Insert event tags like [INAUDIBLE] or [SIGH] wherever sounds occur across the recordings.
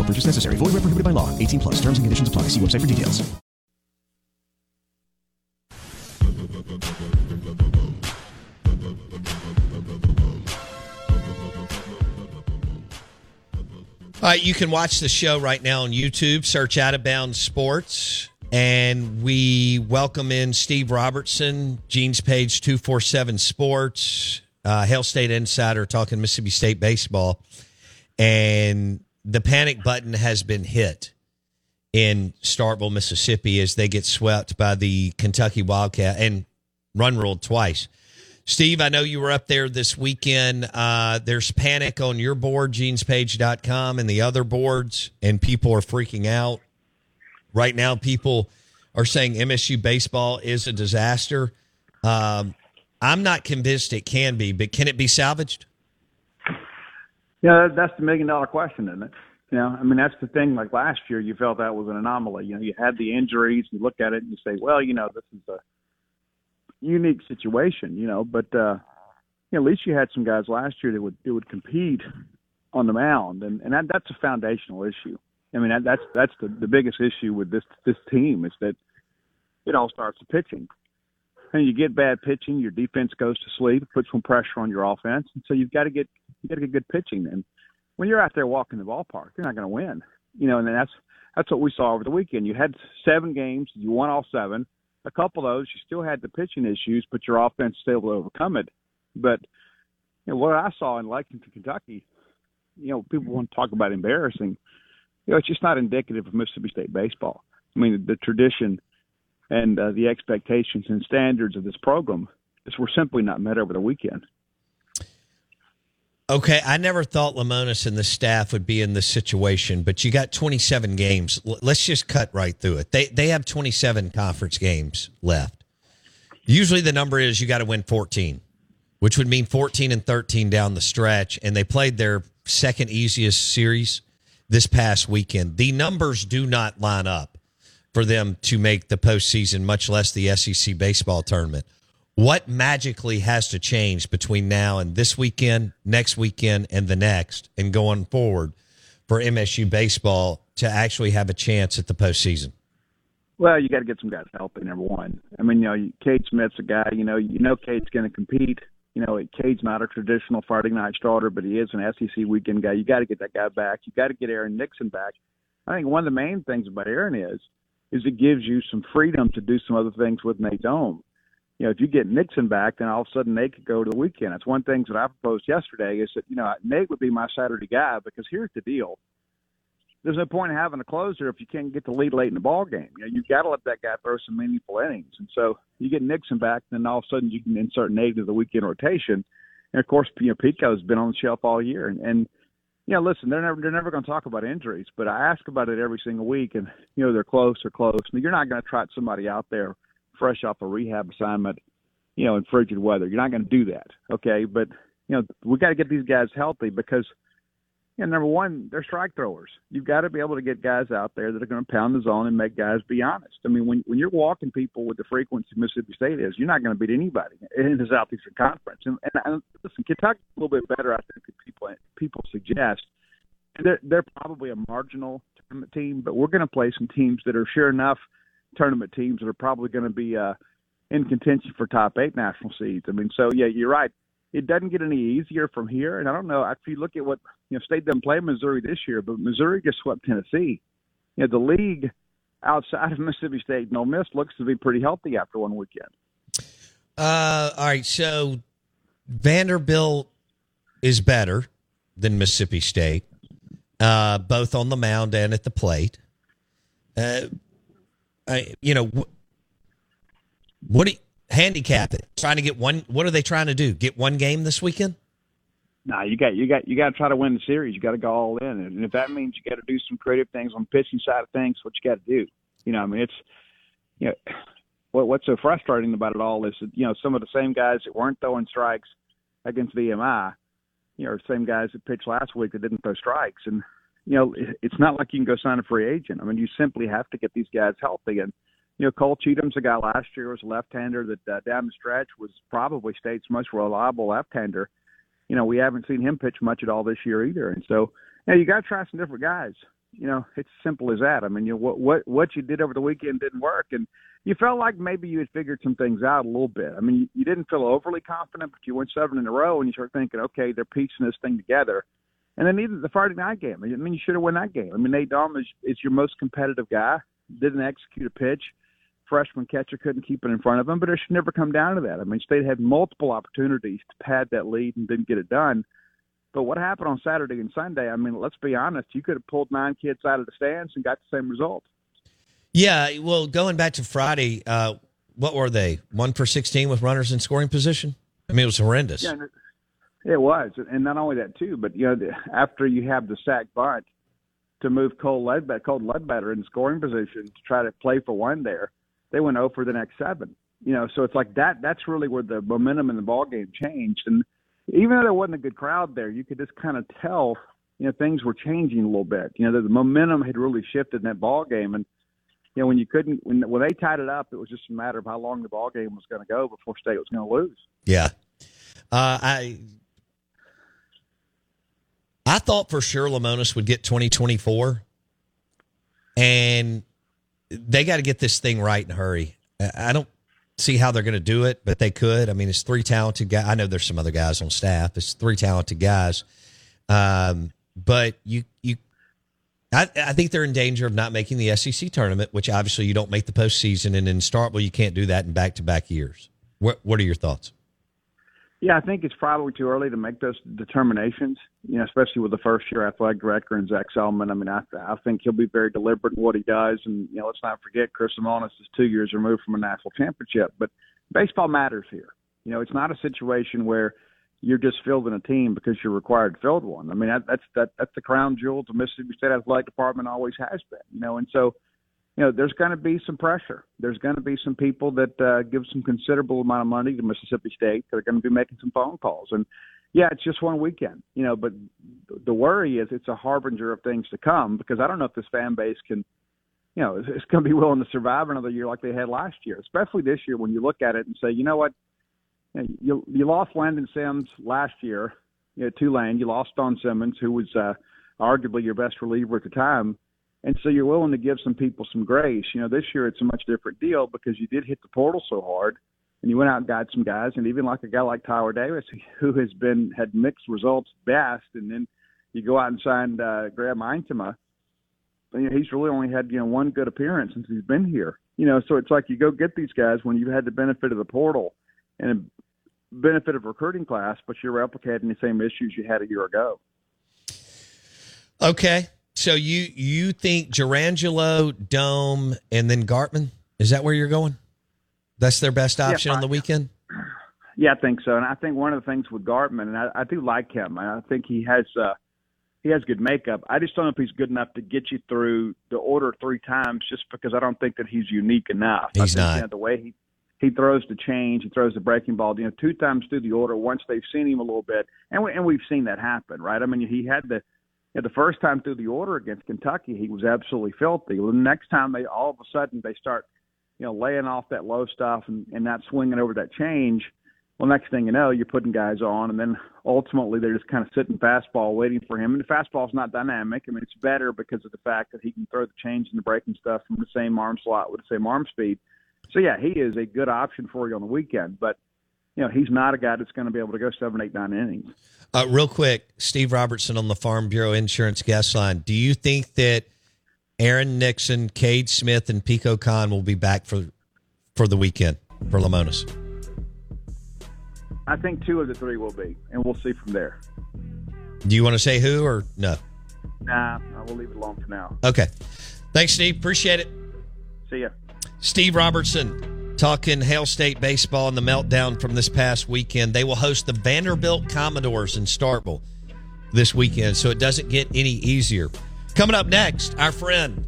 No purchase necessary. Void where prohibited by law. 18 plus. Terms and conditions apply. See website for details. All right, you can watch the show right now on YouTube. Search Out of Bounds Sports. And we welcome in Steve Robertson, Gene's Page 247 Sports, uh, Hail State Insider talking Mississippi State baseball. And the panic button has been hit in Starkville, Mississippi as they get swept by the Kentucky Wildcat and run ruled twice. Steve, I know you were up there this weekend. Uh, there's panic on your board, genespage.com, and the other boards, and people are freaking out. Right now, people are saying MSU baseball is a disaster. Um, I'm not convinced it can be, but can it be salvaged? Yeah, that's the million dollar question, isn't it? You know, I mean, that's the thing. Like last year, you felt that was an anomaly. You know, you had the injuries. You look at it and you say, well, you know, this is a unique situation. You know, but uh, you know, at least you had some guys last year that would that would compete on the mound, and and that, that's a foundational issue. I mean, that, that's that's the the biggest issue with this this team is that it all starts with pitching. And you get bad pitching, your defense goes to sleep, puts some pressure on your offense, and so you've got to get you got to get good pitching. And when you're out there walking the ballpark, you're not going to win. You know, and then that's that's what we saw over the weekend. You had seven games, you won all seven. A couple of those, you still had the pitching issues, but your offense was able to overcome it. But you know, what I saw in Lexington, Kentucky, you know, people want to talk about embarrassing. You know, it's just not indicative of Mississippi State baseball. I mean, the tradition and uh, the expectations and standards of this program just were simply not met over the weekend. Okay, I never thought Lemonis and the staff would be in this situation, but you got 27 games. Let's just cut right through it. They they have 27 conference games left. Usually the number is you got to win 14, which would mean 14 and 13 down the stretch and they played their second easiest series this past weekend. The numbers do not line up for them to make the postseason, much less the SEC baseball tournament. What magically has to change between now and this weekend, next weekend, and the next, and going forward for MSU baseball to actually have a chance at the postseason? Well, you got to get some guys helping. Number one, I mean, you know, Cade Smith's a guy. You know, you know, Cade's going to compete. You know, Cade's not a traditional Friday night starter, but he is an SEC weekend guy. You got to get that guy back. You got to get Aaron Nixon back. I think one of the main things about Aaron is, is it gives you some freedom to do some other things with Nate Dohm. You know, if you get Nixon back, then all of a sudden Nate could go to the weekend. That's one thing that I proposed yesterday is that, you know, Nate would be my Saturday guy because here's the deal. There's no point in having a closer if you can't get the lead late in the ball game. You know, you've got to let that guy throw some meaningful innings. And so you get Nixon back, then all of a sudden you can insert Nate into the weekend rotation. And of course, you know, Pico's been on the shelf all year. And, and you know, listen, they're never they're never going to talk about injuries, but I ask about it every single week, and you know they're close or close. I you're not going to trot somebody out there fresh off a rehab assignment, you know, in frigid weather. You're not going to do that, okay? But you know, we got to get these guys healthy because Yeah, number one, they're strike throwers. You've got to be able to get guys out there that are going to pound the zone and make guys be honest. I mean, when when you're walking people with the frequency Mississippi State is, you're not going to beat anybody in the Southeastern Conference. And, and, and listen, Kentucky's a little bit better, I think, people suggest. They're, they're probably a marginal tournament team, but we're going to play some teams that are sure enough tournament teams that are probably going to be uh, in contention for top eight national seeds. I mean, so yeah, you're right it doesn't get any easier from here. And I don't know if you look at what you know, State doesn't play Missouri this year, but Missouri just swept Tennessee. You know, the league outside of [LAUGHS] Mississippi State and Ole Miss looks to be pretty healthy after one weekend. Uh, all right, so Vanderbilt is better than Mississippi State, uh, both on the mound and at the plate. Uh, I, you know, what do you, handicap it. Trying to get one. What are they trying to do? Get one game this weekend? nah, you got you got you got to try to win the series. You got to go all in, and if that means you got to do some creative things on the pitching side of things, what you got to do. You know, I mean, it's you know what what's so frustrating about it all is that you know some of the same guys that weren't throwing strikes against VMI, you know, same guys that pitched last week that didn't throw strikes, and you know, it's not like you can go sign a free agent. I mean, you simply have to get these guys healthy and you know, Cole Cheatham's a guy last year was a left-hander that uh, down the stretch was probably state's most reliable left-hander. You know, we haven't seen him pitch much at all this year either, and so you know, you got to try some different guys. You know, it's simple as that. I mean, you know, what what what you did over the weekend didn't work, and you felt like maybe you had figured some things out a little bit. I mean, you, you didn't feel overly confident, but you went seven in a row, and you start thinking, okay, they're piecing this thing together. And then either the Friday night game. I mean, you should have won that game. I mean, Nate Dohm is, is your most competitive guy. Didn't execute a pitch freshman catcher couldn't keep it in front of him, but it should never come down to that. I mean, State had multiple opportunities to pad that lead and didn't get it done. But what happened on Saturday and Sunday? I mean, let's be honest. You could have pulled nine kids out of the stands and got the same result. Yeah. Well, going back to Friday, uh, what were they? One for 16 with runners in scoring position? I mean, it was horrendous. Yeah, it was. And not only that, too, but, you know, after you have the sack bunt to move Cole Ledbetter, Cole Ledbetter in scoring position to try to play for one there, they went 0 for the next seven. You know, so it's like that. That's really where the momentum in the ball game changed. And even though there wasn't a good crowd there, you could just kind of tell, you know, things were changing a little bit. You know, the, momentum had really shifted in that ball game. And you know, when you couldn't, when when they tied it up, it was just a matter of how long the ball game was going to go before State was going to lose. Yeah, uh, I I thought for sure Lemonis would get 2024, and they got to get this thing right in a hurry. I don't see how they're going to do it, but they could. I mean, it's three talented guys. I know there's some other guys on staff. It's three talented guys, um, but you you. I, I think they're in danger of not making the SEC tournament, which obviously you don't make the postseason, and in Starkville you can't do that in back to back years. What What are your thoughts? Yeah, I think it's probably too early to make those determinations. You know, especially with the first year athletic director and Zac Selmon. I mean, I, I think he'll be very deliberate in what he does. And you know, let's not forget Chris Lemonis is two years removed from a national championship. But baseball matters here. You know, it's not a situation where you're just fielding a team because you're required to field one. I mean, that, that's that that's the crown jewel the Mississippi State Athletic Department always has been. You know, and so you know, there's going to be some pressure. There's going to be some people that uh, give some considerable amount of money to Mississippi State that are going to be making some phone calls. And yeah, it's just one weekend, you know. But the worry is it's a harbinger of things to come because I don't know if this fan base can, you know, it's going to be willing to survive another year like they had last year, especially this year when you look at it and say, you know what, you you lost Landon Sims last year, you know, Tulane. You lost Don Simmons, who was uh, arguably your best reliever at the time and so you're willing to give some people some grace. You know, this year it's a much different deal because you did hit the portal so hard, and you went out and got some guys, and even like a guy like Tyler Davis, [LAUGHS] who has been had mixed results best, and then you go out and signed uh, Graham Eintema. You know, he's really only had you know one good appearance since he's been here. You know, so it's like you go get these guys when you've had the benefit of the portal and benefit of recruiting class, but you're replicating the same issues you had a year ago. Okay, so you you think Jurrangelo, Dohm, and then Gartman? Is that where you're going? That's their best option yeah, on the weekend. Yeah, I think so. And I think one of the things with Gartman, and I, I do like him. I think he has uh, he has good makeup. I just don't know if he's good enough to get you through the order three times, just because I don't think that he's unique enough. He's I think, not. You know, the way he he throws the change, he throws the breaking ball. You know, two times through the order. Once they've seen him a little bit, and we, and we've seen that happen, right? I mean, he had the the first time through the order against Kentucky, he was absolutely filthy. The next time they all of a sudden they start, you know, laying off that low stuff and, and not swinging over that change. Well, next thing you know, you're putting guys on, and then ultimately they're just kind of sitting fastball waiting for him. And the fastball's not dynamic. I mean, it's better because of the fact that he can throw the change and the breaking stuff from the same arm slot with the same arm speed. So yeah, he is a good option for you on the weekend, but you know he's not a guy that's going to be able to go seven, eight, nine innings. Uh, real quick, Steve Robertson on the Farm Bureau Insurance guest line. Do you think that Aaron Nixon, Cade Smith, and Pico Kohn will be back for for the weekend for Lemonis? I think two of the three will be, and we'll see from there. Do you want to say who or no? Nah, I will leave it alone for now. Okay. Thanks, Steve. Appreciate it. See ya. Steve Robertson talking Hail State baseball and the meltdown from this past weekend. They will host the Vanderbilt Commodores in Starkville this weekend, so it doesn't get any easier. Coming up next, our friend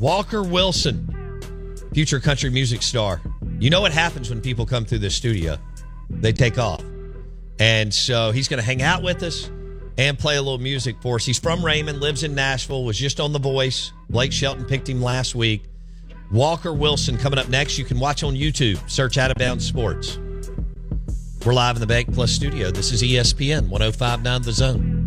Walker Wilson, future country music star. You know what happens when people come through this studio? They take off. And so he's going to hang out with us and play a little music for us. He's from Raymond, lives in Nashville, was just on The Voice. Blake Shelton picked him last week. Walker Wilson coming up next. You can watch on YouTube. Search Out of Bounds Sports. We're live in the BankPlus studio. This is ESPN 1059 The Zone.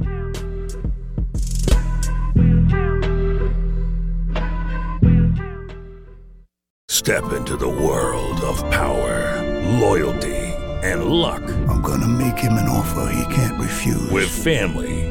Step into the world of power, loyalty, and luck. I'm going to make him an offer he can't refuse. With family,